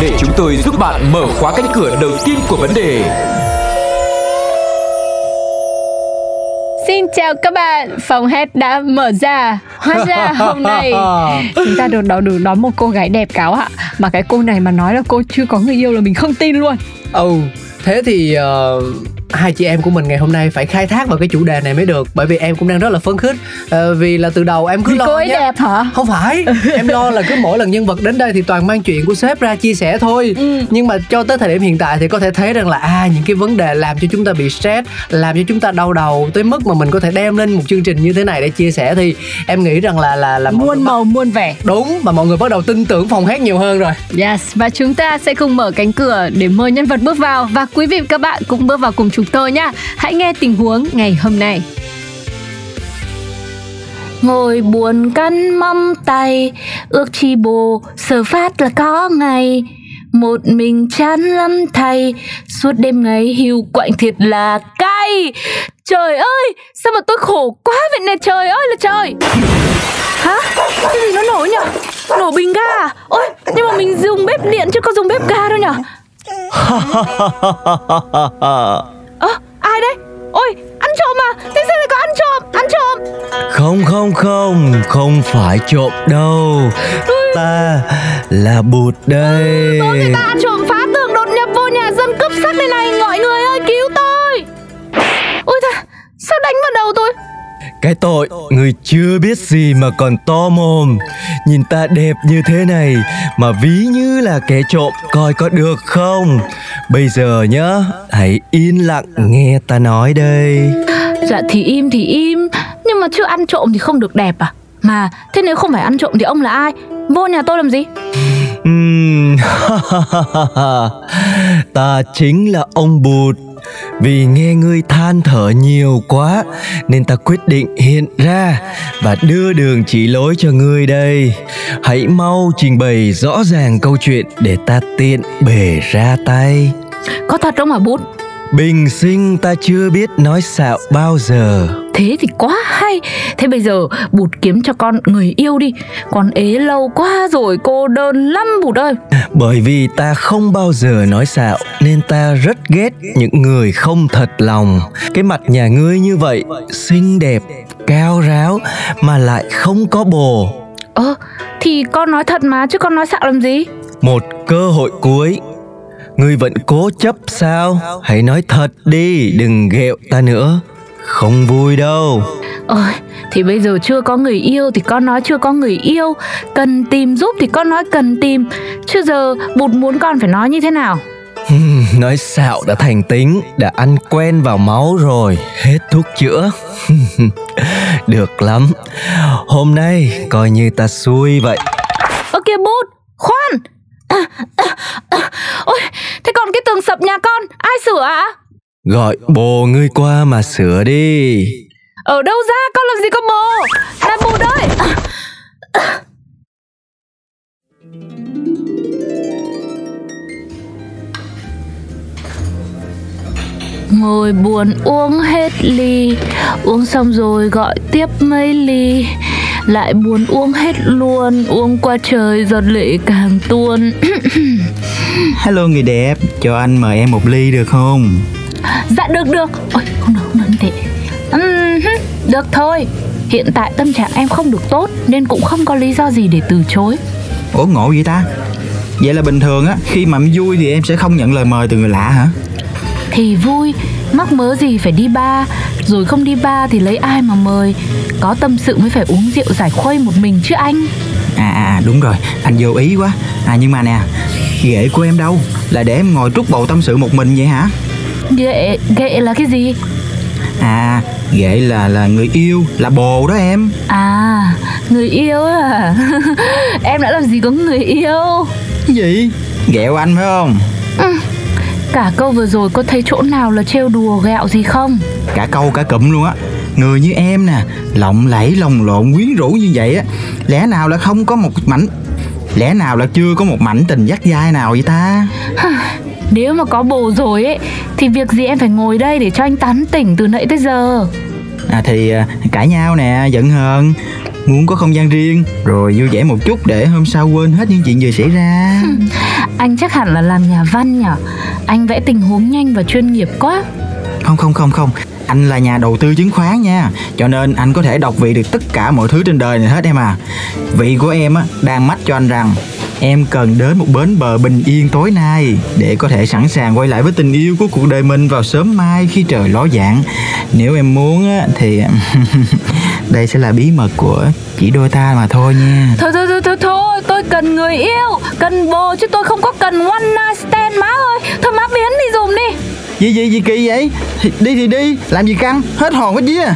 để chúng tôi giúp bạn mở khóa cánh cửa đầu tiên của vấn đề. Xin chào các bạn, phòng hát đã mở ra. Hóa ra hôm nay chúng ta được đón được đón một cô gái đẹp cáo ạ. Mà cái cô này mà nói là cô chưa có người yêu là mình không tin luôn. Ừ, thế thì uh, hai chị em của mình ngày hôm nay phải khai thác vào cái chủ đề này mới được. Bởi vì em cũng đang rất là phấn khích. Uh, vì là từ đầu em cứ vì lo cô ấy nhá. đẹp hả? Không phải. Em lo là cứ mỗi lần nhân vật đến đây thì toàn mang chuyện của sếp ra chia sẻ thôi. Ừ. nhưng mà cho tới thời điểm hiện tại thì có thể thấy rằng là à những cái vấn đề làm cho chúng ta bị stress làm cho chúng ta đau đầu tới mức mà mình có thể đem lên một chương trình như thế này để chia sẻ thì em nghĩ rằng là là là muôn người bắt- màu muôn vẻ. Đúng mà mọi người bắt đầu tin tưởng phòng hát nhiều hơn rồi. Yes, và chúng ta sẽ cùng mở cánh cửa để mời nhân vật bước vào. Và quý vị các bạn cũng bước vào cùng chúng tôi nhá Hãy nghe tình huống ngày hôm nay Ngồi buồn cắn mâm tay Ước chi bồ sờ phát là có ngày Một mình chán lắm thầy Suốt đêm ngày hiu quạnh thiệt là cay Trời ơi Sao mà tôi khổ quá vậy nè trời ơi là trời Hả? Cái gì nó nổ nhỉ? Nổ bình ga à? Ôi, nhưng mà mình dùng bếp điện chứ có dùng bếp ga đâu nhỉ? Ơ, ai đấy? Ôi, ăn trộm à? Thế sao lại có ăn trộm? Ăn trộm Không không không, không phải trộm đâu Ta là bụt đây Có người ta ăn trộm phá tường đột nhập vô nhà dân cướp sắt đây này Mọi người ơi, cứu tôi Ôi ta, sao đánh vào đầu tôi? Cái tội, người chưa biết gì mà còn to mồm Nhìn ta đẹp như thế này Mà ví như là kẻ trộm Coi có được không Bây giờ nhá Hãy yên lặng nghe ta nói đây Dạ thì im thì im Nhưng mà chưa ăn trộm thì không được đẹp à? Mà thế nếu không phải ăn trộm thì ông là ai? Vô nhà tôi làm gì? Ta chính là ông bụt vì nghe ngươi than thở nhiều quá, Nên ta quyết định hiện ra Và đưa đường chỉ lối cho ngươi đây Hãy mau trình bày rõ ràng câu chuyện Để ta tiện bể ra tay Có thật không hả bút? Bình sinh ta chưa biết nói xạo bao giờ. Thế thì quá hay. Thế bây giờ bụt kiếm cho con người yêu đi. Con ế lâu quá rồi cô đơn lắm bụt ơi. Bởi vì ta không bao giờ nói xạo Nên ta rất ghét những người không thật lòng. Cái mặt nhà ngươi như vậy Xinh đẹp, cao ráo Mà lại không có bồ. Ơ thì con nói thật mà chứ con nói xạo làm gì? Một cơ hội cuối Ngươi vẫn cố chấp sao? Hãy nói thật đi Đừng ghẹo ta nữa. Không vui đâu. Ôi thì bây giờ chưa có người yêu thì con nói chưa có người yêu. Cần tìm giúp thì con nói cần tìm. Chứ giờ bụt muốn con phải nói như thế nào? Nói xạo đã thành tính Đã ăn quen vào máu rồi. Hết thuốc chữa. Được lắm. Hôm nay coi như ta xui vậy. Ơ kìa bút Khoan. Ôi thế còn cái tường sập nhà con Ai sửa ạ? Gọi bồ ngươi qua mà sửa đi. Ở đâu ra? Con làm gì có bồ? Này bụt ơi Ngồi buồn uống hết ly Uống xong rồi gọi tiếp mấy ly Lại buồn uống hết luôn Uống qua trời giọt lệ càng tuôn Hello người đẹp, cho anh mời em một ly được không? Dạ được được Ôi không được không được thế Được thôi Hiện tại tâm trạng em không được tốt Nên cũng không có lý do gì để từ chối Ủa ngộ vậy ta? Vậy là bình thường á, khi mà em vui thì em sẽ không nhận lời mời từ người lạ hả? Thì vui Mắc mớ gì phải đi ba Rồi không đi ba thì lấy ai mà mời Có tâm sự mới phải uống rượu giải khuây một mình chứ anh À, à đúng rồi, anh vô ý quá À nhưng mà nè, ghệ của em đâu? Là để em ngồi trút bầu tâm sự một mình vậy hả? Ghệ, ghệ là cái gì? À, ghệ là là người yêu, là bồ đó em À, người yêu à Em đã làm gì có người yêu Gì? Ghẹo anh phải không? Cả câu vừa rồi có thấy chỗ nào là trêu đùa gẹo gì không? Cả câu cả cụm luôn á. Người như em nè lộng lẫy lồng lộn quyến rũ như vậy á lẽ nào là không có một mảnh lẽ nào là chưa có một mảnh tình dắt dai nào vậy ta? Nếu mà có bồ rồi ấy Thì việc gì em phải ngồi đây để cho anh tán tỉnh từ nãy tới giờ? À thì à, cãi nhau nè giận hờn muốn có không gian riêng rồi vui vẻ một chút để hôm sau quên hết những chuyện vừa xảy ra. Anh chắc hẳn là làm nhà văn nhở Anh vẽ tình huống nhanh và chuyên nghiệp quá. Không không không không. Anh là nhà đầu tư chứng khoán nha. Cho nên anh có thể đọc vị được tất cả mọi thứ trên đời này hết em à. Vị của em á đang mách cho anh rằng em cần đến một bến bờ bình yên tối nay để có thể sẵn sàng quay lại với tình yêu của cuộc đời mình vào sớm mai khi trời ló dạng nếu em muốn á thì đây sẽ là bí mật của chỉ đôi ta mà thôi nha. Thôi thôi thôi thôi thôi Tôi cần người yêu Cần bồ chứ tôi không có cần one night stand má ơi. Thôi má biến đi dùm đi. Gì gì gì kỳ vậy? Thì, đi thì đi. Làm gì căng? Hết hồn hết vía.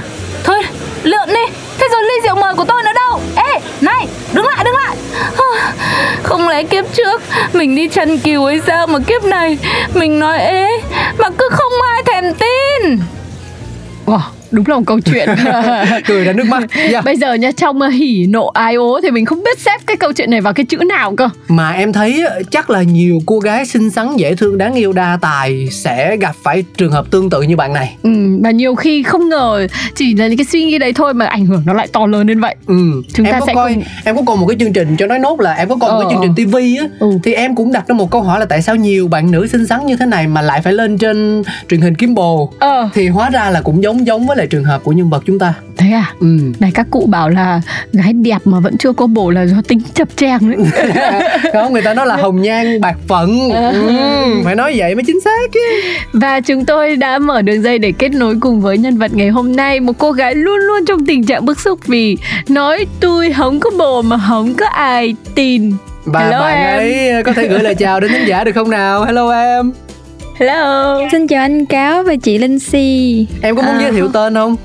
Thôi lượn đi. Thế rồi ly rượu mời của tôi nữa đâu. Ê này đứng lại đứng lại. Không lẽ kiếp trước Mình đi chăn cừu hay sao mà kiếp này Mình nói ế Mà cứ không ai thèm tin. Wow, đúng là một câu chuyện. Cười ra nước mắt Dạ. Bây giờ nha trong ờ, hỉ nộ ái ố Thì mình không biết xếp cái câu chuyện này vào cái chữ nào cơ. Mà em thấy á, chắc là nhiều cô gái xinh xắn dễ thương đáng yêu đa tài sẽ gặp phải trường hợp tương tự như bạn này. Ừ, Và nhiều khi không ngờ Chỉ là những cái suy nghĩ đấy thôi Mà ảnh hưởng nó lại to lớn đến vậy. Ừ Chúng em ta có sẽ coi cùng- em có coi một cái chương trình cho nói nốt là em có coi một Ờ, cái chương trình tivi á Ừ. thì em cũng đặt ra một câu hỏi là tại sao nhiều bạn nữ xinh xắn như thế này mà lại phải lên trên truyền hình kiếm bồ Ờ, thì hóa ra là cũng giống giống với lại trường hợp của nhân vật chúng ta. Thế à? Ừ. Này các cụ bảo là gái đẹp mà vẫn chưa có bồ là do tính chập cheng đấy không người ta nói là hồng nhan bạc phận. Ừ, phải nói vậy mới chính xác chứ. Và chúng tôi đã mở đường dây để kết nối cùng với nhân vật ngày hôm nay Một cô gái luôn luôn trong tình trạng bức xúc vì Nói tôi không có bồ mà không có ai tin và Hello bạn em. ấy có thể gửi lời chào đến khán giả được không nào? Hello em Hello. Xin chào anh Cáo và chị Linh Si. Em có muốn À, giới thiệu tên không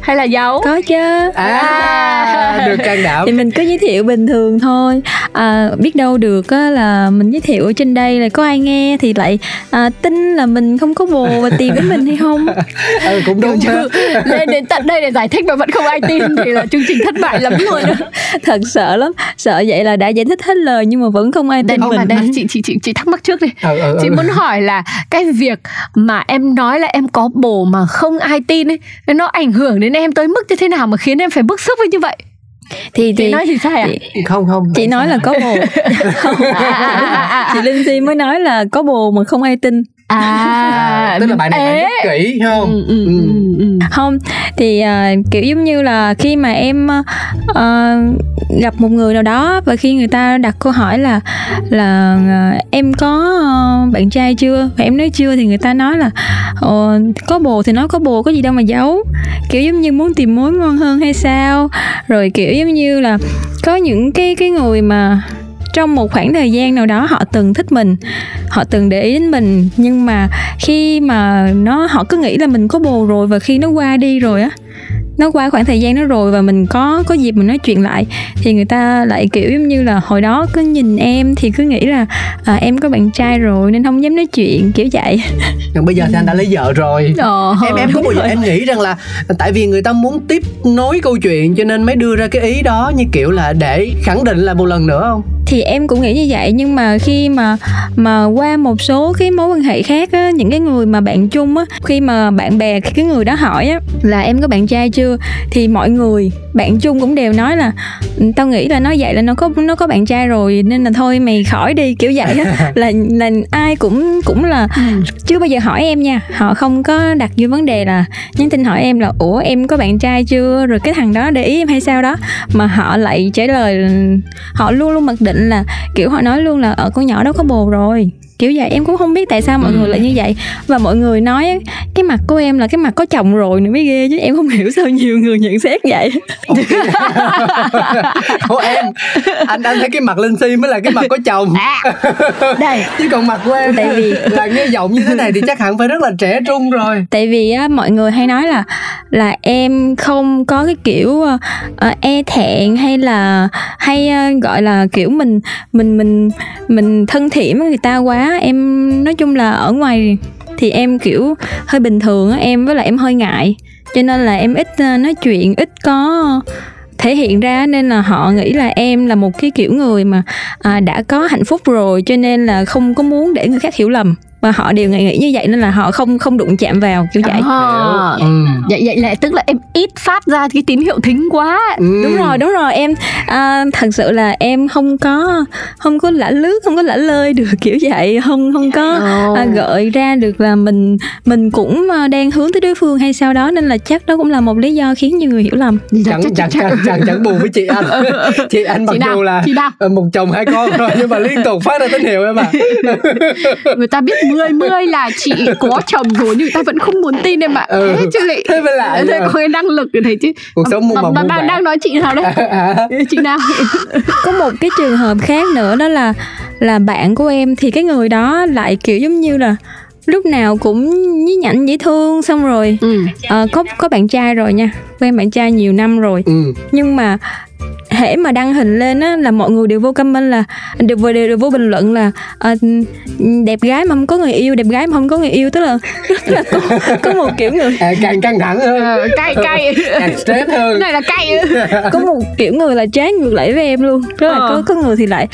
Hay là dấu Có chứ. À được can đảm. Thì mình cứ giới thiệu bình thường thôi. À, Biết đâu được á, là mình giới thiệu ở trên đây là có ai nghe Thì lại à, tin là mình không có bồ và tìm đến mình hay không? Ừ, cũng đúng ha. Lên đến tận đây để giải thích mà vẫn không ai tin Thì là chương trình thất bại lắm luôn. Thật sợ lắm. Sợ vậy là đã giải thích hết lời nhưng mà vẫn không ai Đây, tin mà mình. đây chị, chị, chị, chị thắc mắc trước đi. Ừ, ừ, Chị ừ. muốn hỏi là cái việc mà em nói là em có bồ mà không ai tin ấy Nó ảnh hưởng đến em tới mức như thế nào mà khiến em phải bức xúc với như vậy Thì, Chị thì nói gì sai à? chị, không không chị nói là có bồ Không. À, à, à, à. Chị Linh Si mới nói là có bồ mà không ai tin À, à, tức là bạn này bạn rất kỹ không? Ừ, ừ, ừ, ừ. không thì à, kiểu giống như là khi mà em à, gặp một người nào đó và khi người ta đặt câu hỏi là là à, em có à, bạn trai chưa? Và em nói chưa thì người ta nói là ờ, có bồ thì nói có bồ có gì đâu mà giấu. Kiểu giống như muốn tìm mối ngon hơn hay sao? Rồi kiểu giống như là có những cái cái người mà trong một khoảng thời gian nào đó họ từng thích mình, họ từng để ý đến mình, nhưng mà khi mà nó, họ cứ nghĩ là mình có bồ rồi và khi nó qua đi rồi á nó qua khoảng thời gian đó rồi và mình có có dịp mình nói chuyện lại. Thì người ta lại kiểu giống như là hồi đó cứ nhìn em thì cứ nghĩ là à, em có bạn trai rồi nên không dám nói chuyện kiểu vậy. Nhưng bây giờ thì anh đã lấy vợ rồi. Ờ, em em có bao giờ em nghĩ rằng là tại vì người ta muốn tiếp nối câu chuyện cho nên mới đưa ra cái ý đó như kiểu là để khẳng định lại một lần nữa không? Thì em cũng nghĩ như vậy nhưng mà khi mà mà qua một số cái mối quan hệ khác á những cái người mà bạn chung á khi mà bạn bè cái người đó hỏi á là em có bạn trai chưa thì mọi người bạn chung cũng đều nói là "Ừ, tao nghĩ là nó vậy là nó có nó có bạn trai rồi nên là thôi mày khỏi đi kiểu vậy á. Là là ai cũng cũng là Ừ. chưa bao giờ hỏi em nha họ không có đặt vô vấn đề là nhắn tin hỏi em là ủa em có bạn trai chưa? Rồi cái thằng đó để ý em hay sao đó mà họ lại trả lời họ luôn luôn mặc định là kiểu họ nói luôn là ở con nhỏ đó có bồ rồi kiểu vậy em cũng không biết tại sao mọi người lại như vậy. Và mọi người nói cái mặt của em là cái mặt có chồng rồi nữa mới ghê chứ em không hiểu sao nhiều người nhận xét vậy. Ủa em anh anh thấy cái mặt linh si mới là cái mặt có chồng. Đây. Chứ còn mặt của em Tại vì- là nghe giọng như thế này thì chắc hẳn phải rất là trẻ trung rồi. Tại vì á mọi người hay nói là là em không có cái kiểu uh, e thẹn hay là hay uh, gọi là kiểu mình mình mình mình thân thiện với người ta quá. Em nói chung là ở ngoài thì em kiểu hơi bình thường em với lại em hơi ngại. Cho nên là em ít nói chuyện ít có thể hiện ra nên là họ nghĩ là em là một cái kiểu người mà à, đã có hạnh phúc rồi cho nên là không có muốn để người khác hiểu lầm và họ đều nghĩ nghĩ như vậy nên là họ không không đụng chạm vào kiểu vậy. À, ừ. vậy vậy là tức là em ít phát ra cái tín hiệu thính quá. Ừ. đúng rồi đúng rồi em à, thật sự là em không có không có lả lướt không có lả lơi được kiểu vậy. Không không có Ồ. à, gợi ra được là mình mình cũng à, đang hướng tới đối phương hay sao đó nên là chắc đó cũng là một lý do khiến nhiều người hiểu lầm. Chẳng chẳng chẳng chẳng chẳng buồn với chị anh. Chị anh mặc dù là một chồng hai con rồi nhưng mà liên tục phát ra tín hiệu em à. Người ta biết mười mười là chị có chồng rồi nhưng ta vẫn không muốn tin em ạ. Ừ. thế chứ lại Thế mới lạ thế có cái năng lực rồi thấy chứ. Cuộc sống Mà- mà bạn đang nói chị nào đấy à, chị nào? Có một cái trường hợp khác nữa đó là là bạn của em thì cái người đó lại kiểu giống như là lúc nào cũng nhí nhảnh dễ thương xong rồi ừ. ờ, có có bạn trai rồi nha quen bạn trai nhiều năm rồi. Ừ. nhưng mà hễ mà đăng hình lên á là mọi người đều vô comment là đều đều, đều, đều vô bình luận là ờ, đẹp gái mà không có người yêu đẹp gái mà không có người yêu. Tức là rất là có, có một kiểu người à, càng căng thẳng hơn. Ờ, cay cay. Càng stress hơn. Cái này là cay có một kiểu người là trái ngược lại với em luôn. Tức là Ờ. có có người thì lại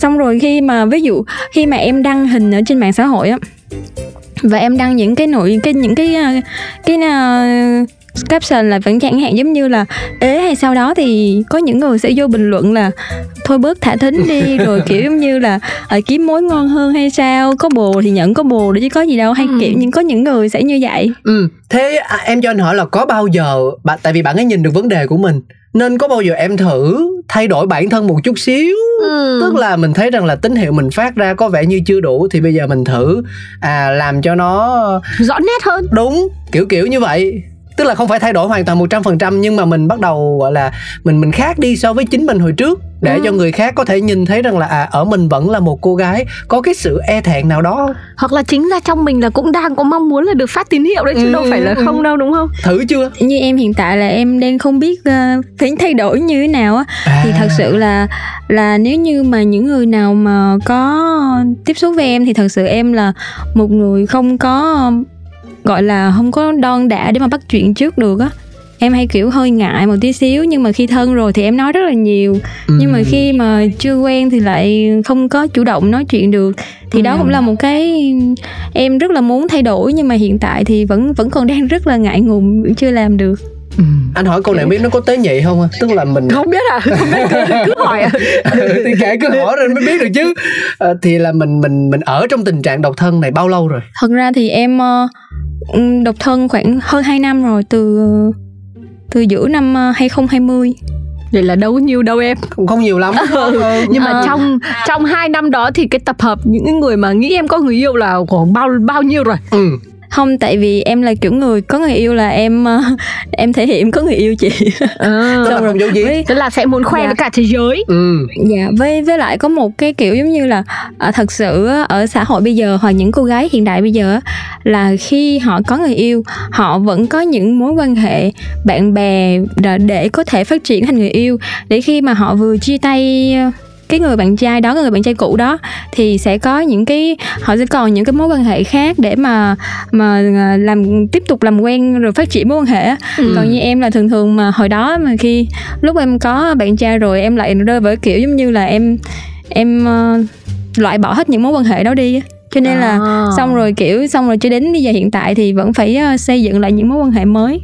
xong rồi khi mà ví dụ khi mà em đăng hình ở trên mạng xã hội á và em đăng những cái nội cái những cái ờ, cái uh, caption là vẫn chẳng hạn giống như là ế hay sau đó thì có những người sẽ vô bình luận là thôi bớt thả thính đi rồi kiểu giống như là ờ, kiếm mối ngon hơn hay sao có bồ thì nhận có bồ để chứ có gì đâu hay Ừ. kiểu những có những người sẽ như vậy ừ. thế à, em cho anh hỏi là có bao giờ bạn tại vì bạn ấy nhìn được vấn đề của mình nên có bao giờ em thử thay đổi bản thân một chút xíu ừ. tức là mình thấy rằng là tín hiệu mình phát ra có vẻ như chưa đủ thì bây giờ mình thử à làm cho nó rõ nét hơn đúng kiểu kiểu như vậy tức là không phải thay đổi hoàn toàn 100% nhưng mà mình bắt đầu gọi là mình mình khác đi so với chính mình hồi trước. Để Ừ. cho người khác có thể nhìn thấy rằng là à ở mình vẫn là một cô gái có cái sự e thẹn nào đó. Hoặc là chính ra trong mình là cũng đang có mong muốn là được phát tín hiệu đấy chứ Ừ, đâu phải là ừ. không đâu đúng không? Thử chưa? Như em hiện tại là em đang không biết uh, phải thay đổi như thế nào á. À, thì thật sự là là nếu như mà những người nào mà có tiếp xúc với em thì thật sự em là một người không có gọi là không có đon đả để mà bắt chuyện trước được á. Em hay kiểu hơi ngại một tí xíu nhưng mà khi thân rồi thì em nói rất là nhiều. Nhưng mà ừm, khi mà chưa quen thì lại không có chủ động nói chuyện được. Thì đó cũng là một cái em rất là muốn thay đổi nhưng mà hiện tại thì vẫn vẫn còn đang rất là ngại ngùng chưa làm được anh hỏi câu này biết nó có tế nhị không ạ? tức là mình không biết à? Không biết cứ, cứ hỏi à. thì kể cứ hỏi rồi mới biết được chứ. Ờ, thì là mình mình mình ở trong tình trạng độc thân này bao lâu rồi? Thật ra thì em ờ, ừm, độc thân khoảng hơn 2 năm rồi từ từ giữa năm ờ, 2020 vậy là đâu có nhiều đâu em. Cũng không nhiều lắm. Ừ, nhưng mà Ờ. trong trong hai năm đó thì cái tập hợp những cái người mà nghĩ em có người yêu là khoảng bao bao nhiêu rồi? Ừ. không tại vì em là kiểu người có người yêu là em ờ, em thể hiện có người yêu chị. Tức là không giấu gì? với, tức là sẽ muốn khoe Dạ. với cả thế giới. Ừ. dạ với với lại có một cái kiểu giống như là à, thật sự ở xã hội bây giờ hoặc những cô gái hiện đại bây giờ á, là khi họ có người yêu họ vẫn có những mối quan hệ bạn bè để- để có thể phát triển thành người yêu. Để khi mà họ vừa chia tay ờ, cái người bạn trai đó cái người bạn trai cũ đó thì sẽ có những cái họ sẽ còn những cái mối quan hệ khác để mà mà à, làm tiếp tục làm quen rồi phát triển mối quan hệ. Ừ. còn như em là thường thường mà hồi đó mà khi lúc em có bạn trai rồi em lại rơi vào kiểu giống như là em em ờ, loại bỏ hết những mối quan hệ đó đi cho nên là À. xong rồi kiểu xong rồi cho đến bây giờ hiện tại thì vẫn phải ờ, xây dựng lại những mối quan hệ mới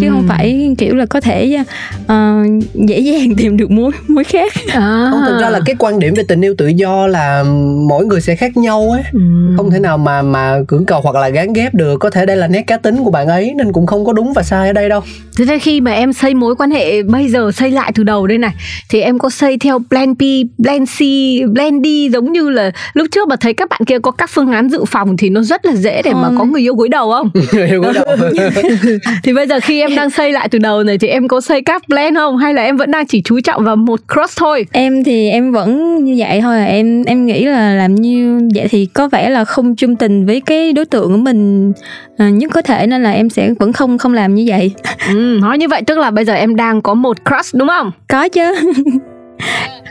chứ không phải kiểu là có thể ờ, dễ dàng tìm được mối mối khác à. không thực ra là cái quan điểm về tình yêu tự do là mỗi người sẽ khác nhau ấy Ừ. không thể nào mà mà cưỡng cầu hoặc là gán ghép được có thể đây là nét cá tính của bạn ấy nên cũng không có đúng và sai ở đây đâu Thế nên khi mà em xây mối quan hệ bây giờ xây lại từ đầu đây này thì em có xây theo plan B, plan C, plan D giống như là lúc trước mà thấy các bạn kia có các phương án dự phòng thì nó rất là dễ để mà Không. có người yêu gối đầu không? Hiểu có đâu thì bây giờ khi khi em đang xây lại từ đầu này thì em có xây các plan không? Hay là em vẫn đang chỉ chú trọng vào một crush thôi? Em thì em vẫn như vậy thôi à. em em nghĩ là làm như vậy thì có vẻ là không chung tình với cái đối tượng của mình à, nhất có thể nên là em sẽ vẫn không không làm như vậy. Ừ, nói như vậy tức là bây giờ em đang có một crush đúng không? Có chứ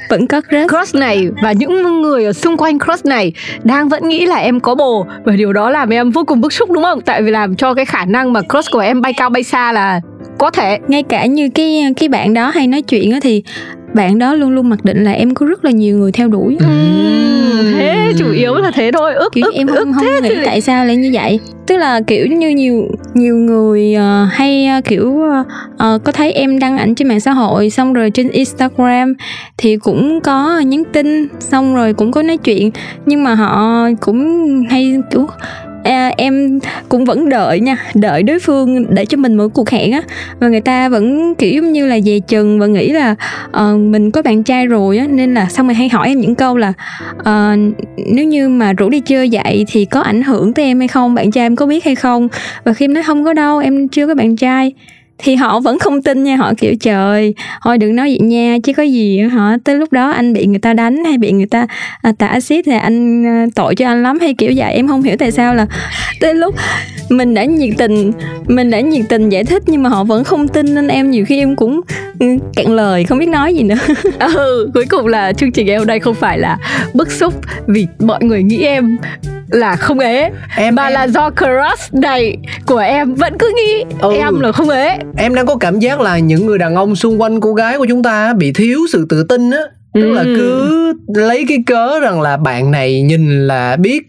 vẫn có crush. Crush này và những người ở xung quanh crush này đang vẫn nghĩ là em có bồ. Và điều đó làm em vô cùng bức xúc đúng không? Tại vì làm cho cái khả năng mà crush của em bay cao bay xa là có thể. Ngay cả như cái cái bạn đó hay nói chuyện á thì bạn đó luôn luôn mặc định là em có rất là nhiều người theo đuổi. Ừ, thế chủ yếu là thế thôi ước kiểu ước em ước không không thế nghĩ thì- tại sao lại như vậy. Tức là kiểu như nhiều nhiều người ờ, hay ờ, kiểu ờ, có thấy em đăng ảnh trên mạng xã hội xong rồi trên Instagram thì cũng có nhắn tin xong rồi cũng có nói chuyện nhưng mà họ cũng hay kiểu à, em cũng vẫn đợi nha đợi đối phương để cho mình một cuộc hẹn á. Và người ta vẫn kiểu giống như là dè chừng và nghĩ là uh, mình có bạn trai rồi á nên là xong rồi hay hỏi em những câu là uh, nếu như mà rủ đi chơi vậy thì có ảnh hưởng tới em hay không? Bạn trai em có biết hay không? Và khi em nói không có đâu em chưa có bạn trai thì họ vẫn không tin nha họ kiểu trời thôi đừng nói vậy nha chứ có gì hả tới lúc đó anh bị người ta đánh hay bị người ta à, tả axit thì anh à, tội cho anh lắm hay kiểu vậy. Em không hiểu tại sao là tới lúc mình đã nhiệt tình mình đã nhiệt tình giải thích nhưng mà họ vẫn không tin nên em nhiều khi em cũng ừ, cạn lời không biết nói gì nữa. Ừ cuối cùng là chương trình em đây không phải là bức xúc vì mọi người nghĩ em là không ế Em- mà em- là do crush này của em vẫn cứ nghĩ Ừ. em là không ế em đang có cảm giác là những người đàn ông xung quanh cô gái của chúng ta bị thiếu sự tự tin á tức là Ừ. cứ lấy cái cớ rằng là bạn này nhìn là biết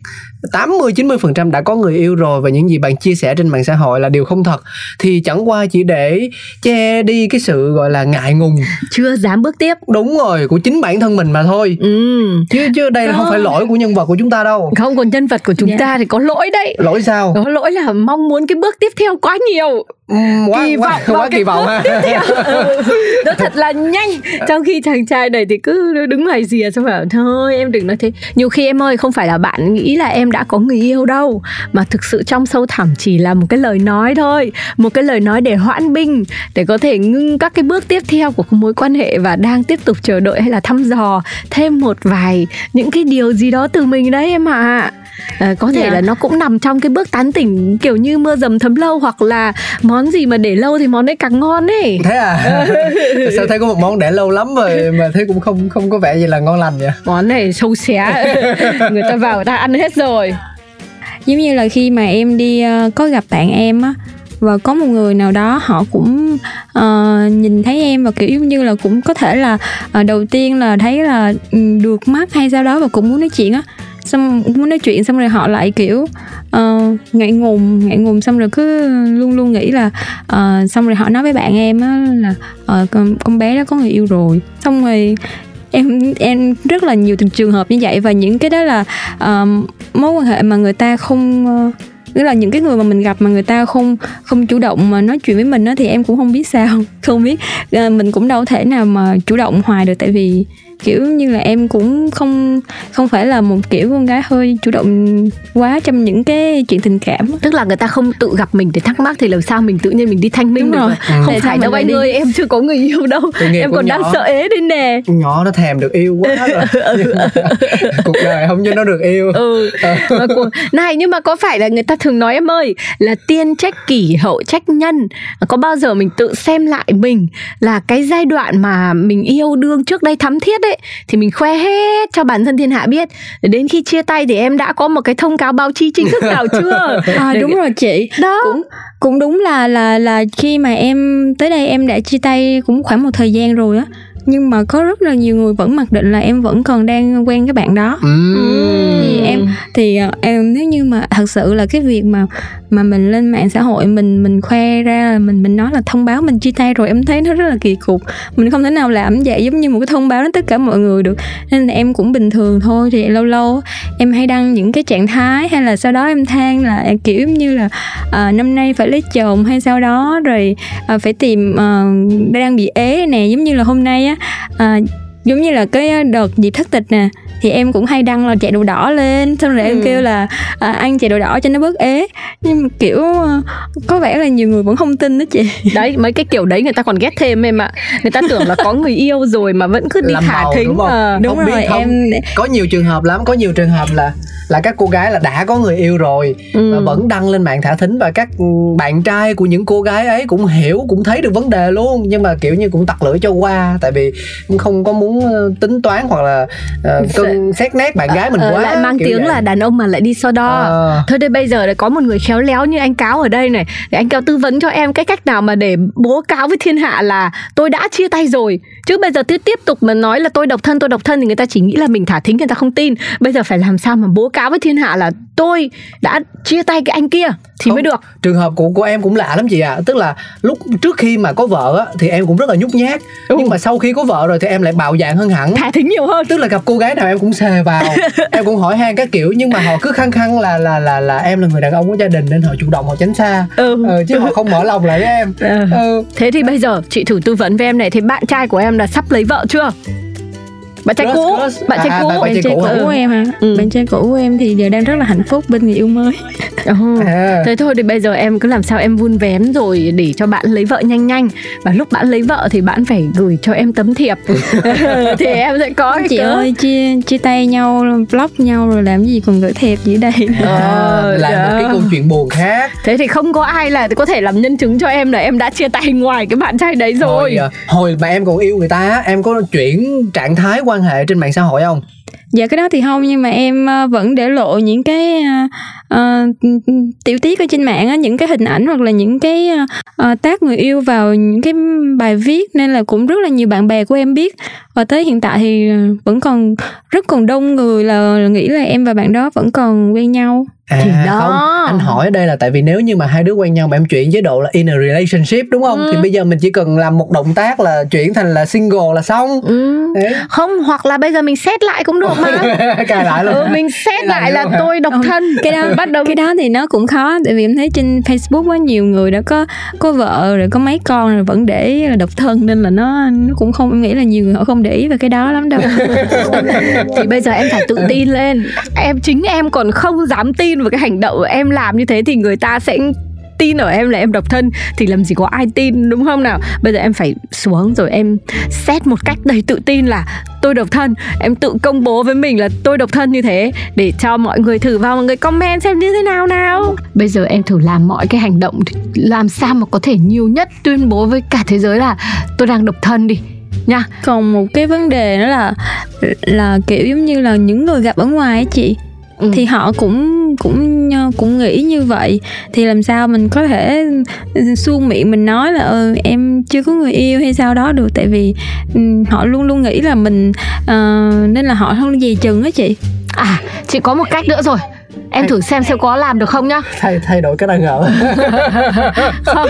80 90% đã có người yêu rồi và những gì bạn chia sẻ trên mạng xã hội là điều không thật. Thì chẳng qua chỉ để che đi cái sự gọi là ngại ngùng. Chưa dám bước tiếp. Đúng rồi của chính bản thân mình mà thôi. Ừ. Chứ chứ đây là không phải lỗi của nhân vật của chúng ta đâu. Không còn nhân vật của chúng Dạ. ta thì có lỗi đấy. Lỗi sao? Có lỗi là mong muốn cái bước tiếp theo quá nhiều. Ừm, quá kỳ quá, vọng vào quá cái kỳ vọng bước ha. tiếp theo. Ừ, nó thật là nhanh. Trong khi chàng trai này thì cứ đứng ngoài rìa xong bảo thôi em đừng nói thế. Nhiều khi em ơi không phải là bạn nghĩ là em đã có người yêu đâu. Mà thực sự trong sâu thẳm chỉ là một cái lời nói thôi. Một cái lời nói để hoãn binh để có thể ngưng các cái bước tiếp theo của mối quan hệ và đang tiếp tục chờ đợi hay là thăm dò thêm một vài những cái điều gì đó từ mình đấy em ạ. À, có thể Dạ. là nó cũng nằm trong cái bước tán tỉnh kiểu như mưa dầm thấm lâu hoặc là món gì mà để lâu thì món đấy càng ngon ấy. Thế à? Sao thấy có một món để lâu lắm rồi mà thấy cũng không không có vẻ gì là ngon lành vậy? Món này sâu xé. Người ta vào người ta ăn hết rồi. Giống như là khi mà em đi ờ, có gặp bạn em á và có một người nào đó họ cũng ờ, nhìn thấy em và kiểu giống như là cũng có thể là ờ, đầu tiên là thấy là ừ, được mắt hay sao đó và cũng muốn nói chuyện á xong muốn nói chuyện xong rồi họ lại kiểu uh, ngại ngùng ngại ngùng xong rồi cứ luôn luôn nghĩ là uh, xong rồi họ nói với bạn em á là uh, con, con bé đó có người yêu rồi. Xong rồi em em rất là nhiều trường hợp như vậy và những cái đó là uh, mối quan hệ mà người ta không uh, nghĩa là những cái người mà mình gặp mà người ta không không chủ động mà nói chuyện với mình á thì em cũng không biết sao không biết ờ, mình cũng đâu thể nào mà chủ động hoài được tại vì kiểu như là em cũng không không phải là một kiểu con gái hơi chủ động quá trong những cái chuyện tình cảm. Tức là người ta không tự gặp mình để thắc mắc thì làm sao mình tự nhiên mình đi thanh minh Đúng được rồi. Ừ. không Tại phải đâu anh ơi em chưa có người yêu đâu. Em còn đang nhỏ. sợ ế đây nè. Con nhỏ nó thèm được yêu quá rồi. Cuộc đời không cho nó được yêu. Ừ. Mà cô- này nhưng mà có phải là người ta thường nói em ơi là tiên trách kỷ hậu trách nhân. Có bao giờ mình tự xem lại mình là cái giai đoạn mà mình yêu đương trước đây thắm thiết ấy thì mình khoe hết cho bản thân thiên hạ biết. Để đến khi chia tay thì em đã có một cái thông cáo báo chí chính thức nào chưa? À, đúng rồi chị. Đó. Cũng cũng đúng là là là khi mà em tới đây em đã chia tay cũng khoảng một thời gian rồi á nhưng mà có rất là nhiều người vẫn mặc định là em vẫn còn đang quen cái bạn đó. Thì em thì ờ, em nếu như mà thật sự là cái việc mà mà mình lên mạng xã hội mình mình khoe ra là mình mình nói là thông báo mình chia tay rồi em thấy nó rất là kỳ cục. Mình không thể nào làm vậy giống như một cái thông báo đến tất cả mọi người được. Nên là em cũng bình thường thôi thì lâu lâu em hay đăng những cái trạng thái hay là sau đó em than là kiểu giống như là à, năm nay phải lấy chồng hay sau đó rồi à, phải tìm à, đang bị ế nè giống như là hôm nay á à, giống như là cái ờ, đợt dịp thất tịch nè thì em cũng hay đăng là chạy đồ đỏ lên xong rồi em Ừ. kêu là à, ăn chạy đồ đỏ cho nó bớt ế nhưng mà kiểu ờ, có vẻ là nhiều người vẫn không tin đó chị đấy mấy cái kiểu đấy người ta còn ghét thêm em ạ người ta tưởng là có người yêu rồi mà vẫn cứ đi Làm thả bầu, thính đúng không? Ờ. đúng Không biết rồi không? em có nhiều trường hợp lắm có nhiều trường hợp là là các cô gái là đã có người yêu rồi Ừ. và vẫn đăng lên mạng thả thính và các bạn trai của những cô gái ấy cũng hiểu cũng thấy được vấn đề luôn nhưng mà kiểu như cũng tặc lưỡi cho qua tại vì cũng không có muốn ờ, tính toán hoặc là uh, cân xét nét bạn gái mình Ờ, quá lại mang tiếng vậy. là đàn ông mà lại đi so đo Ờ. thôi đây bây giờ lại có một người khéo léo như anh cáo ở đây này để anh cáo tư vấn cho em cái cách nào mà để bố cáo với thiên hạ là tôi đã chia tay rồi chứ bây giờ cứ tiếp tục mà nói là tôi độc thân tôi độc thân thì người ta chỉ nghĩ là mình thả thính người ta không tin bây giờ phải làm sao mà bố cáo với thiên hạ là tôi đã chia tay cái anh kia thì Không, mới được. trường hợp của của em cũng lạ lắm chị ạ. Tức là lúc trước khi mà có vợ á thì em cũng rất là nhút nhát. Ừ. nhưng mà sau khi có vợ rồi thì em lại bạo dạn hơn hẳn. Thả thính nhiều hơn. Tức là gặp cô gái nào em cũng xề vào. Em cũng hỏi han các kiểu nhưng mà họ cứ khăng khăng là là là là em là người đàn ông của gia đình nên họ chủ động họ tránh xa. Ừ. ờ, chứ họ không mở lòng lại với em. Ừ. ừ. thế thì bây giờ chị thử tư vấn với em này. Thì bạn trai của em là sắp lấy vợ chưa bạn trai cũ bạn trai À, cũ bạn- trai cũ của em hả Ừ. bạn trai cũ của em thì giờ đang rất là hạnh phúc bên người yêu mới Ừ. à. Thế thôi thì bây giờ em cứ làm sao em vun vén rồi để cho bạn lấy vợ nhanh nhanh Và lúc bạn lấy vợ thì bạn phải gửi cho em tấm thiệp Thì em sẽ có cái chị cớ. ơi chia chia tay nhau block nhau rồi làm gì còn gửi thiệp gì đây Ờ, là một dạ. cái câu chuyện buồn khác Thế thì không có ai là có thể làm nhân chứng cho em là em đã chia tay ngoài cái bạn trai đấy rồi hồi, à, hồi mà em còn yêu người ta em có chuyển trạng thái quan hệ trên mạng xã hội không? Dạ cái đó thì không nhưng mà em ờ, vẫn để lộ những cái uh, tiểu tiết ở trên mạng á những cái hình ảnh hoặc là những cái uh, tác người yêu vào những cái bài viết nên là cũng rất là nhiều bạn bè của em biết. Và tới hiện tại thì vẫn còn rất còn đông người là nghĩ là em và bạn đó vẫn còn quen nhau. À, Thì đó. không, anh hỏi ở đây là tại vì nếu như mà hai đứa quen nhau mà em chuyển chế độ là in a relationship đúng không? Ừ. Thì bây giờ mình chỉ cần làm một động tác là chuyển thành là single là xong. ừ. Đấy. Không hoặc là bây giờ mình xét lại cũng được mà Cài lại luôn. ừ, Mình xét Làm lại là hả? tôi độc thân cái đó bắt đầu cái đó thì nó cũng khó tại vì em thấy trên Facebook á nhiều người đã có có vợ rồi có mấy con rồi vẫn để là độc thân nên là nó nó cũng không em nghĩ là nhiều người họ không để ý về cái đó lắm đâu thì bây giờ em phải tự tin lên em chính em còn không dám tin vào cái hành động của em làm như thế thì người ta sẽ tin ở em là em độc thân. Thì làm gì có ai tin đúng không nào? Bây giờ em phải xuống rồi em xét một cách đầy tự tin là tôi độc thân. Em tự công bố với mình là tôi độc thân như thế để cho mọi người thử vào mọi người comment xem như thế nào nào. Bây giờ em thử làm mọi cái hành động làm sao mà có thể nhiều nhất tuyên bố với cả thế giới là tôi đang độc thân đi nha còn một cái vấn đề nữa là là kiểu giống như là những người gặp ở ngoài á chị Ừ. thì họ cũng cũng cũng nghĩ như vậy thì làm sao mình có thể suông miệng mình nói là ừ, em chưa có người yêu hay sao đó được tại vì ừ, họ luôn luôn nghĩ là mình ờ, nên là họ không dè chừng á chị À, chị có một cách nữa rồi. Em thử xem xem có làm được không nhá. thay thay đổi cái đang ngỡ. Không.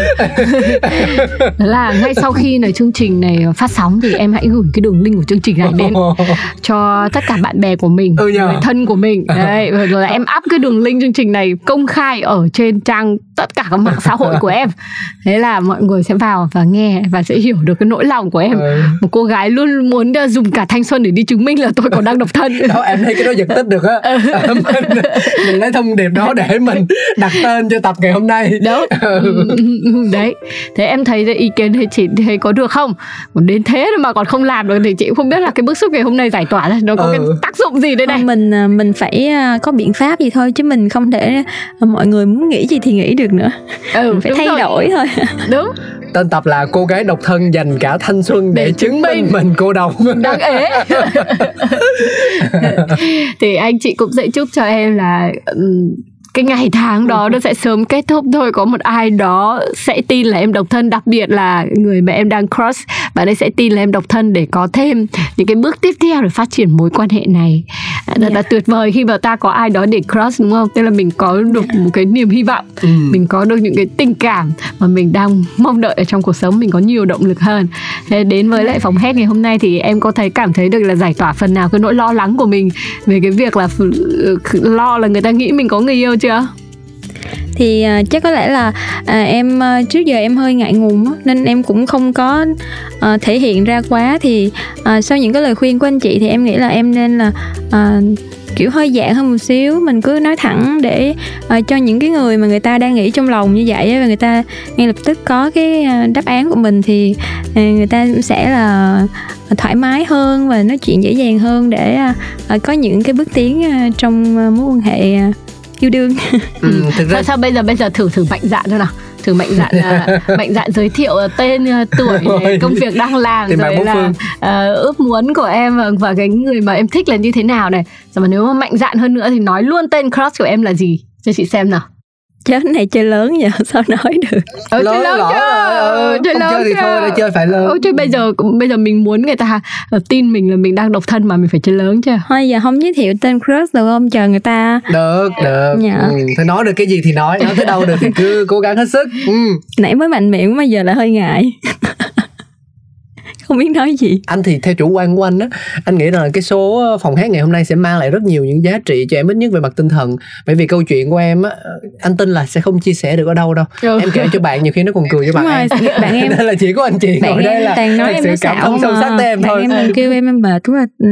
Là ngay sau khi này chương trình này phát sóng thì em hãy gửi cái đường link của chương trình này đến cho tất cả bạn bè của mình, Ừ nhờ. người thân của mình. Đấy, rồi là em up cái đường link chương trình này công khai ở trên trang tất cả các mạng xã hội của em. Thế là mọi người sẽ vào và nghe và sẽ hiểu được cái nỗi lòng của em. Ừ. Một cô gái luôn muốn uh, dùng cả thanh xuân để đi chứng minh là tôi còn đang độc thân. đó em thấy cái đó giật tích được á Ừ. mình, mình lấy thông điệp đó để mình đặt tên cho tập ngày hôm nay. Đó Ừ. đấy. Thế em thấy cái ý kiến thì chị thấy có được không? Còn đến thế mà còn không làm được thì chị cũng không biết là cái bức xúc ngày hôm nay giải tỏa ra nó có Ừ. cái tác dụng gì đây này. Không, mình à, mình phải à, có biện pháp gì thôi chứ mình không thể mọi người muốn nghĩ gì thì nghĩ được nữa. Ừ, mình phải đúng thay rồi. đổi thôi. Đúng. Tên tập là cô gái độc thân dành cả thanh xuân để, Để chứng minh minh. mình cô độc. Đang ế. Thì anh chị cũng sẽ chúc cho em là Ừ, cái ngày tháng đó nó sẽ sớm kết thúc thôi. Có một ai đó sẽ tin là em độc thân. Đặc biệt là người mà em đang cross bạn ấy sẽ tin là em độc thân để có thêm những cái bước tiếp theo để phát triển mối quan hệ này. À, thật là tuyệt vời khi mà ta có ai đó để cross đúng không? Tức là mình có được một cái niềm hy vọng Ừ. mình có được những cái tình cảm mà mình đang mong đợi ở trong cuộc sống mình có nhiều động lực hơn. Thế đến với lại phòng hét ngày hôm nay thì em có thấy cảm thấy được là giải tỏa phần nào cái nỗi lo lắng của mình về cái việc là ph- lo là người ta nghĩ mình có người yêu chưa thì uh, chắc có lẽ là uh, em uh, trước giờ em hơi ngại ngùng á, nên em cũng không có uh, thể hiện ra quá. Thì uh, sau những cái lời khuyên của anh chị thì em nghĩ là em nên là uh, kiểu hơi dạng hơn một xíu. Mình cứ nói thẳng để uh, cho những cái người mà người ta đang nghĩ trong lòng như vậy và người ta ngay lập tức có cái uh, đáp án của mình thì uh, người ta sẽ là thoải mái hơn và nói chuyện dễ dàng hơn để uh, có những cái bước tiến uh, trong uh, mối quan hệ uh, yêu đương. Ừ, thực ra sao sao bây giờ bây giờ thử thử mạnh dạn thôi nào. Thử mạnh dạn uh, mạnh dạn giới thiệu uh, tên uh, tuổi công việc đang làm rồi là phương. uh, ước muốn của em và, và cái người mà em thích là như thế nào này. Rồi mà nếu mà mạnh dạn hơn nữa thì nói luôn tên crush của em là gì cho chị xem nào chết này chơi lớn giờ sao nói được? Ờ, chơi lớn chưa? ừ, chơi không lớn chơi thì chưa? thôi chơi phải lớn. Ôi, chứ bây giờ bây giờ mình muốn người ta tin mình là mình đang độc thân mà mình phải chơi lớn chưa? Thôi giờ không giới thiệu tên crush được không? Chờ người ta. Được được. Dạ. ừ, thôi nói được cái gì thì nói nói tới đâu được thì cứ cố gắng hết sức. Ừ. nãy mới mạnh miệng mà giờ lại hơi ngại không biết nói gì. Anh thì theo chủ quan của anh á anh nghĩ rằng là cái số phòng hát ngày hôm nay sẽ mang lại rất nhiều những giá trị cho em ít nhất về mặt tinh thần. Bởi vì câu chuyện của em á anh tin là sẽ không chia sẻ được ở đâu đâu. Ừ. em kể cho bạn nhiều khi nó còn cười cho bạn. rồi, em bạn em- nên là chỉ có anh chị bạn ngồi đây là toàn nói thật em sự cảm thông sâu sắc tới em bạn thôi. em còn kêu em em mệt đúng là ừ,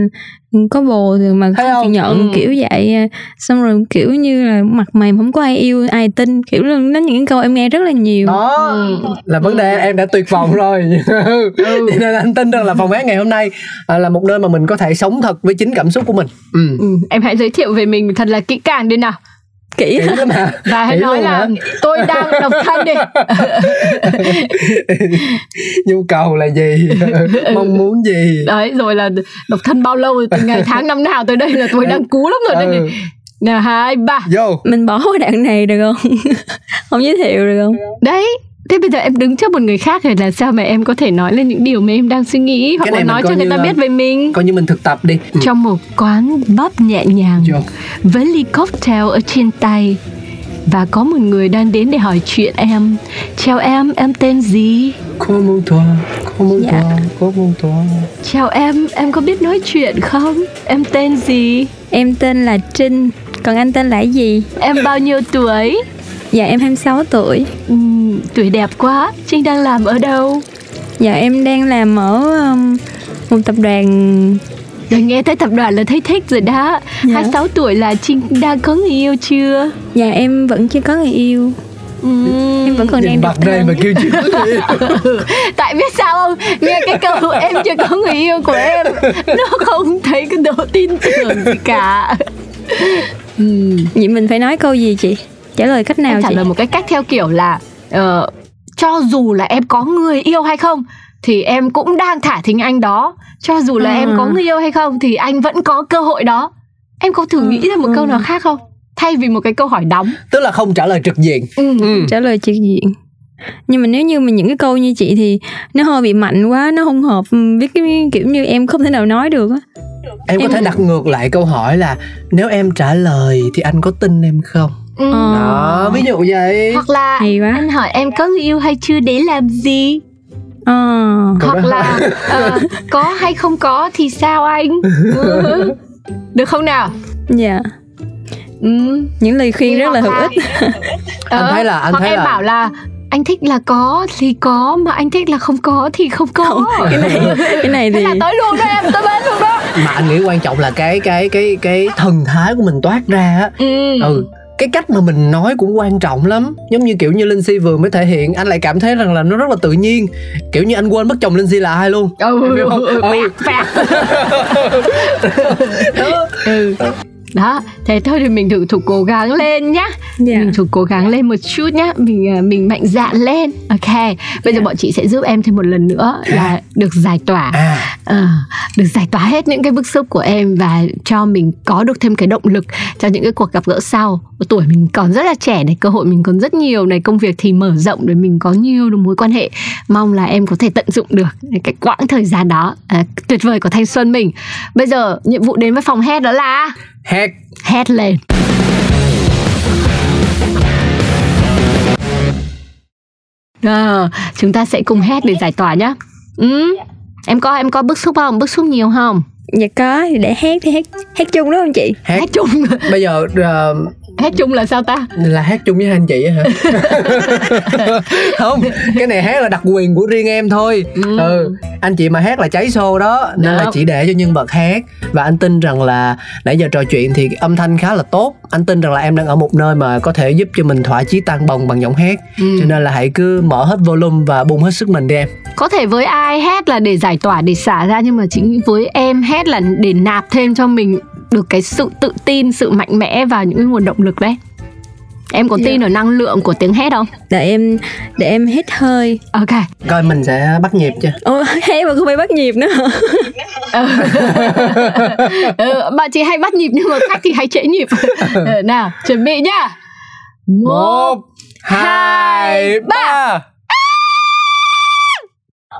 có bồ thì mà không không? nhận Ừ. kiểu vậy. Xong rồi kiểu như là mặt mày không có ai yêu ai tin. Kiểu là nó những câu em nghe rất là nhiều. Đó Ừ. là vấn đề em đã tuyệt vọng rồi. Cho nên anh tin rằng là phòng hát ngày hôm nay à, là một nơi mà mình có thể sống thật với chính cảm xúc của mình. Ừ. ừ, em hãy giới thiệu về mình thật là kỹ càng đi nào. Kỹ Kỹ lắm hả? và hãy nói là hả? tôi đang độc thân đi. Nhu cầu là gì? Mong muốn gì? Đấy rồi là độc thân bao lâu? Rồi, từ ngày tháng năm nào tới đây là tôi đang cú lắm rồi đây. Ừ. này Nè, hai ba. Vô. Mình bỏ đoạn này được không? Không giới thiệu được không? Đấy thế bây giờ em đứng trước một người khác thì là sao mà em có thể nói lên những điều mà em đang suy nghĩ hoặc là nói cho người ta biết về mình coi như mình thực tập đi ừ. trong một quán bắp nhẹ nhàng Vô. với ly cocktail ở trên tay và có một người đang đến để hỏi chuyện em chào em em tên gì mong Dạ. toa, cô mong toa. chào em em có biết nói chuyện không em tên gì em tên là trinh còn anh tên là gì em bao nhiêu tuổi dạ em 26 tuổi. Ừm, tuổi đẹp quá. Trinh đang làm ở đâu? Dạ em đang làm ở um, một tập đoàn. Rồi nghe tới tập đoàn là thấy thích rồi đó. Dạ. 26 tuổi là trinh đang có người yêu chưa? Dạ em vẫn chưa có người yêu. Ừm. em vẫn còn đang độc thân mà kêu chuyện tại biết sao không? Nghe cái câu em chưa có người yêu của em nó không thấy cái độ tin tưởng gì cả. Ừm, vậy mình phải nói câu gì chị trả lời cách nào em trả chị? lời một cái cách theo kiểu là ờ, cho dù là em có người yêu hay không thì em cũng đang thả thính anh đó. Cho dù là À. em có người yêu hay không thì anh vẫn có cơ hội đó. Em có thử nghĩ ra một câu nào khác không? Thay vì một cái câu hỏi đóng. Tức là không trả lời trực diện. Ừ. ừ. trả lời trực diện. Nhưng mà nếu như mà những cái câu như chị thì nó hơi bị mạnh quá nó không hợp với cái kiểu như em không thể nào nói được á. Em có Em- thể đặt ngược lại câu hỏi là Nếu em trả lời thì anh có tin em không? Ừ. Ờ. Đó, ví dụ vậy. Hoặc là hay quá. anh hỏi em có người yêu hay chưa để làm gì? Ờ. Câu hoặc đó- là ờ, có hay không có thì sao anh? Được không nào? Dạ. Ừ. những lời khuyên rất là hữu ích. Anh thấy là- anh hoặc thấy em là- bảo là anh thích là có thì có mà anh thích là không có thì không có. Cái này cái này thế thì là tới luôn đó em tới bên luôn đó. Mà anh nghĩ quan trọng là cái cái cái cái thần thái của mình toát ra á. Ừ. Ừ cái cách mà mình nói cũng quan trọng lắm. Giống như kiểu như linh si vừa mới thể hiện anh lại cảm thấy rằng là nó rất là tự nhiên. Kiểu như anh quên mất chồng linh si là ai luôn. Ừ, ừ, ừ, Ừ. ừ. Đó thế thôi thì mình thử thử cố gắng lên nhá. Dạ. Mình thử cố gắng lên một chút nhá. Mình à, mình mạnh dạn lên. Ok. Bây giờ bọn chị sẽ giúp em thêm một lần nữa là được giải tỏa. À. Ờ, được giải tỏa hết những cái bức xúc của em và cho mình có được thêm cái động lực cho những cái cuộc gặp gỡ sau. Tuổi mình còn rất là trẻ này cơ hội mình còn rất nhiều này công việc thì mở rộng để mình có nhiều được mối quan hệ. Mong là em có thể tận dụng được cái quãng thời gian đó à, tuyệt vời của thanh xuân mình. Bây giờ nhiệm vụ đến với phòng head đó là hét hét lên Ờ, chúng ta sẽ cùng hét để giải tỏa nhá. Ừ. em có em có bức xúc không? Bức xúc nhiều không? Dạ có thì để hát thì hát hát chung đúng không chị? Hét hét chung. Bây giờ ờ, hét chung là sao ta? Là hát chung với hai anh chị á hả? Không cái này hát là đặc quyền của riêng em thôi. Ừ. ừ anh chị mà hát là cháy show đó. Nên là Được. chỉ để cho nhân vật hát. Và anh tin rằng là nãy giờ trò chuyện thì âm thanh khá là tốt. Anh tin rằng là em đang ở một nơi mà có thể giúp cho mình thỏa chí tăng bồng bằng giọng hát. Ừ. cho nên là hãy cứ mở hết volume và bung hết sức mình đi em. Có thể với ai hét là để giải tỏa để xả ra nhưng mà chính với em hét là để nạp thêm cho mình được cái sự tự tin sự mạnh mẽ và những cái nguồn động lực đấy. Em có tin ở năng lượng của tiếng hét không? Để em để em hít hơi. Ok. Coi mình sẽ bắt nhịp chưa? Ồ, hay mà không phải bắt nhịp nữa. Ừ, bạn chị hay bắt nhịp nhưng mà khách thì hay trễ nhịp. Ừ, nào chuẩn bị nhá. Một hai, ba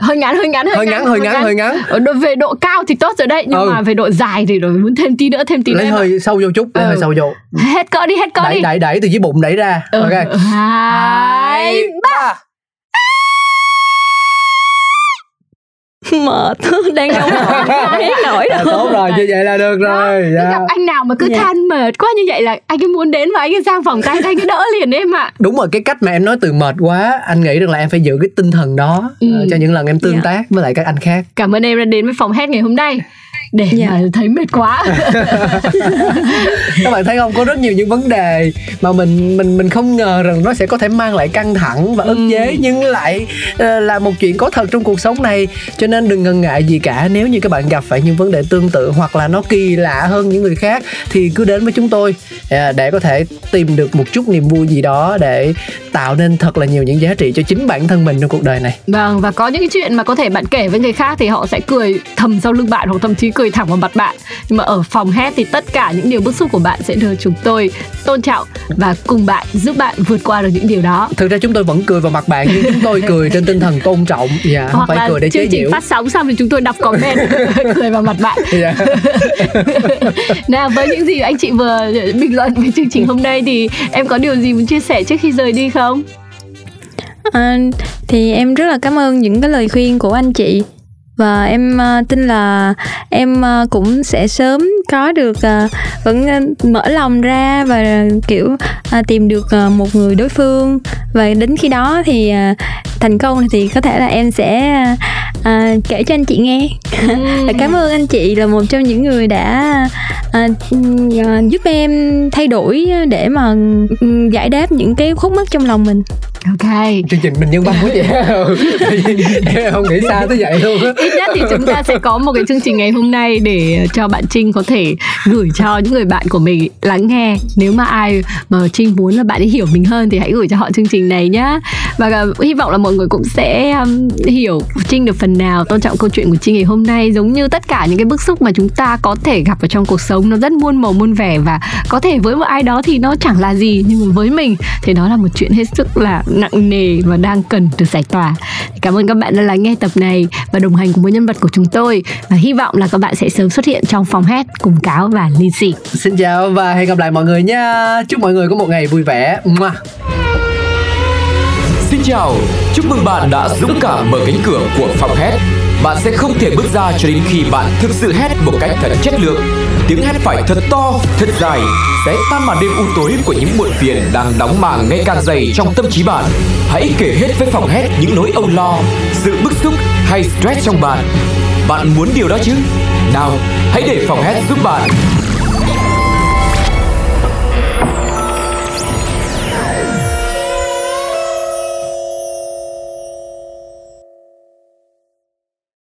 hơi ngắn hơi ngắn hơi ngắn hơi ngắn hơi ngắn. Ở độ- về độ cao thì tốt rồi đấy nhưng Ừ. mà về độ dài thì rồi muốn thêm tí nữa thêm tí lấy nữa. hơi sâu vô chút lấy Ừ. hơi sâu vô. Hết cỡ đi hết cỡ đẩy đi. đẩy đẩy từ dưới bụng đẩy ra. Ừ, ok. Hai ba mệt đang nổi không hét nổi đâu tốt rồi như vậy là được rồi Cứ dạ. gặp anh nào mà cứ Dạ. than mệt quá như vậy là anh ấy muốn đến và anh ấy sang phòng tay anh ấy đỡ liền em ạ đúng rồi cái cách mà em nói từ mệt quá anh nghĩ rằng là em phải giữ cái tinh thần đó Ừ. ờ, cho những lần em tương Dạ. tác với lại các anh khác cảm ơn em đã đến với phòng hết ngày hôm nay để Dạ. mà thấy mệt quá. Các bạn thấy không? Có rất nhiều những vấn đề mà mình mình mình không ngờ rằng nó sẽ có thể mang lại căng thẳng và ức Ừ. chế nhưng lại ờ, là một chuyện có thật trong cuộc sống này. Cho nên đừng ngần ngại gì cả. Nếu như các bạn gặp phải những vấn đề tương tự hoặc là nó kỳ lạ hơn những người khác thì cứ đến với chúng tôi ờ, để có thể tìm được một chút niềm vui gì đó để tạo nên thật là nhiều những giá trị cho chính bản thân mình trong cuộc đời này. Vâng và có những cái chuyện mà có thể bạn kể với người khác thì họ sẽ cười thầm sau lưng bạn hoặc thậm chí cười thẳng vào mặt bạn. Nhưng mà ở phòng hét thì tất cả những điều bức xúc của bạn sẽ được chúng tôi tôn trọng và cùng bạn giúp bạn vượt qua được những điều đó. Thực ra chúng tôi vẫn cười vào mặt bạn nhưng chúng tôi cười trên tinh thần tôn trọng. Dạ không hoặc phải cười để chế chương trình phát sóng xong thì chúng tôi đọc comment cười vào mặt bạn. Dạ. nào với những gì anh chị vừa bình luận về chương trình hôm nay thì em có điều gì muốn chia sẻ trước khi rời đi không? À, thì em rất là cảm ơn những cái lời khuyên của anh chị và em à, tin là em à, cũng sẽ sớm có được à, vẫn mở lòng ra và kiểu tìm được một người đối phương. Và đến khi đó thì thành công thì có thể là em sẽ à, à, kể cho anh chị nghe. Và cảm ơn anh chị là một trong những người đã à, à, giúp em thay đổi để mà ừ, giải đáp những cái khúc mắc trong lòng mình. Ok. Chương trình mình nhân văn quá vậy. Ừ. em không nghĩ xa tới vậy luôn ít nhất thì chúng ta sẽ có một cái chương trình ngày hôm nay để cho bạn Trinh có thể gửi cho những người bạn của mình lắng nghe. Nếu mà ai mà Trinh muốn là bạn ấy hiểu mình hơn thì hãy gửi cho họ chương trình này nhá. Và uh, hy vọng là mọi người cũng sẽ um, hiểu Trinh được phần nào. Tôn trọng câu chuyện của chi ngày hôm nay, giống như tất cả những cái bức xúc mà chúng ta có thể gặp ở trong cuộc sống, nó rất muôn màu, muôn vẻ và có thể với một ai đó thì nó chẳng là gì, nhưng mà với mình thì nó là một chuyện hết sức là nặng nề và đang cần được giải tỏa. Cảm ơn các bạn đã lắng nghe tập này và đồng hành cùng với nhân vật của chúng tôi và hy vọng là các bạn sẽ sớm xuất hiện trong phòng hét cùng cáo và Linh xin chào và hẹn gặp lại mọi người nha. Chúc mọi người có một ngày vui vẻ. Mua. Xin chào, chúc mừng bạn đã dũng cảm mở cánh cửa của phòng hét. Bạn sẽ không thể bước ra cho đến khi bạn thực sự hét một cách thật chất lượng. Tiếng hét phải thật to, thật dài, sẽ tan màn đêm u tối của những muộn phiền đang đóng màng ngày càng dày trong tâm trí bạn. Hãy kể hết với phòng hét những nỗi âu lo, sự bức xúc hay stress trong bạn. Bạn muốn điều đó chứ? Nào, hãy để phòng hét giúp bạn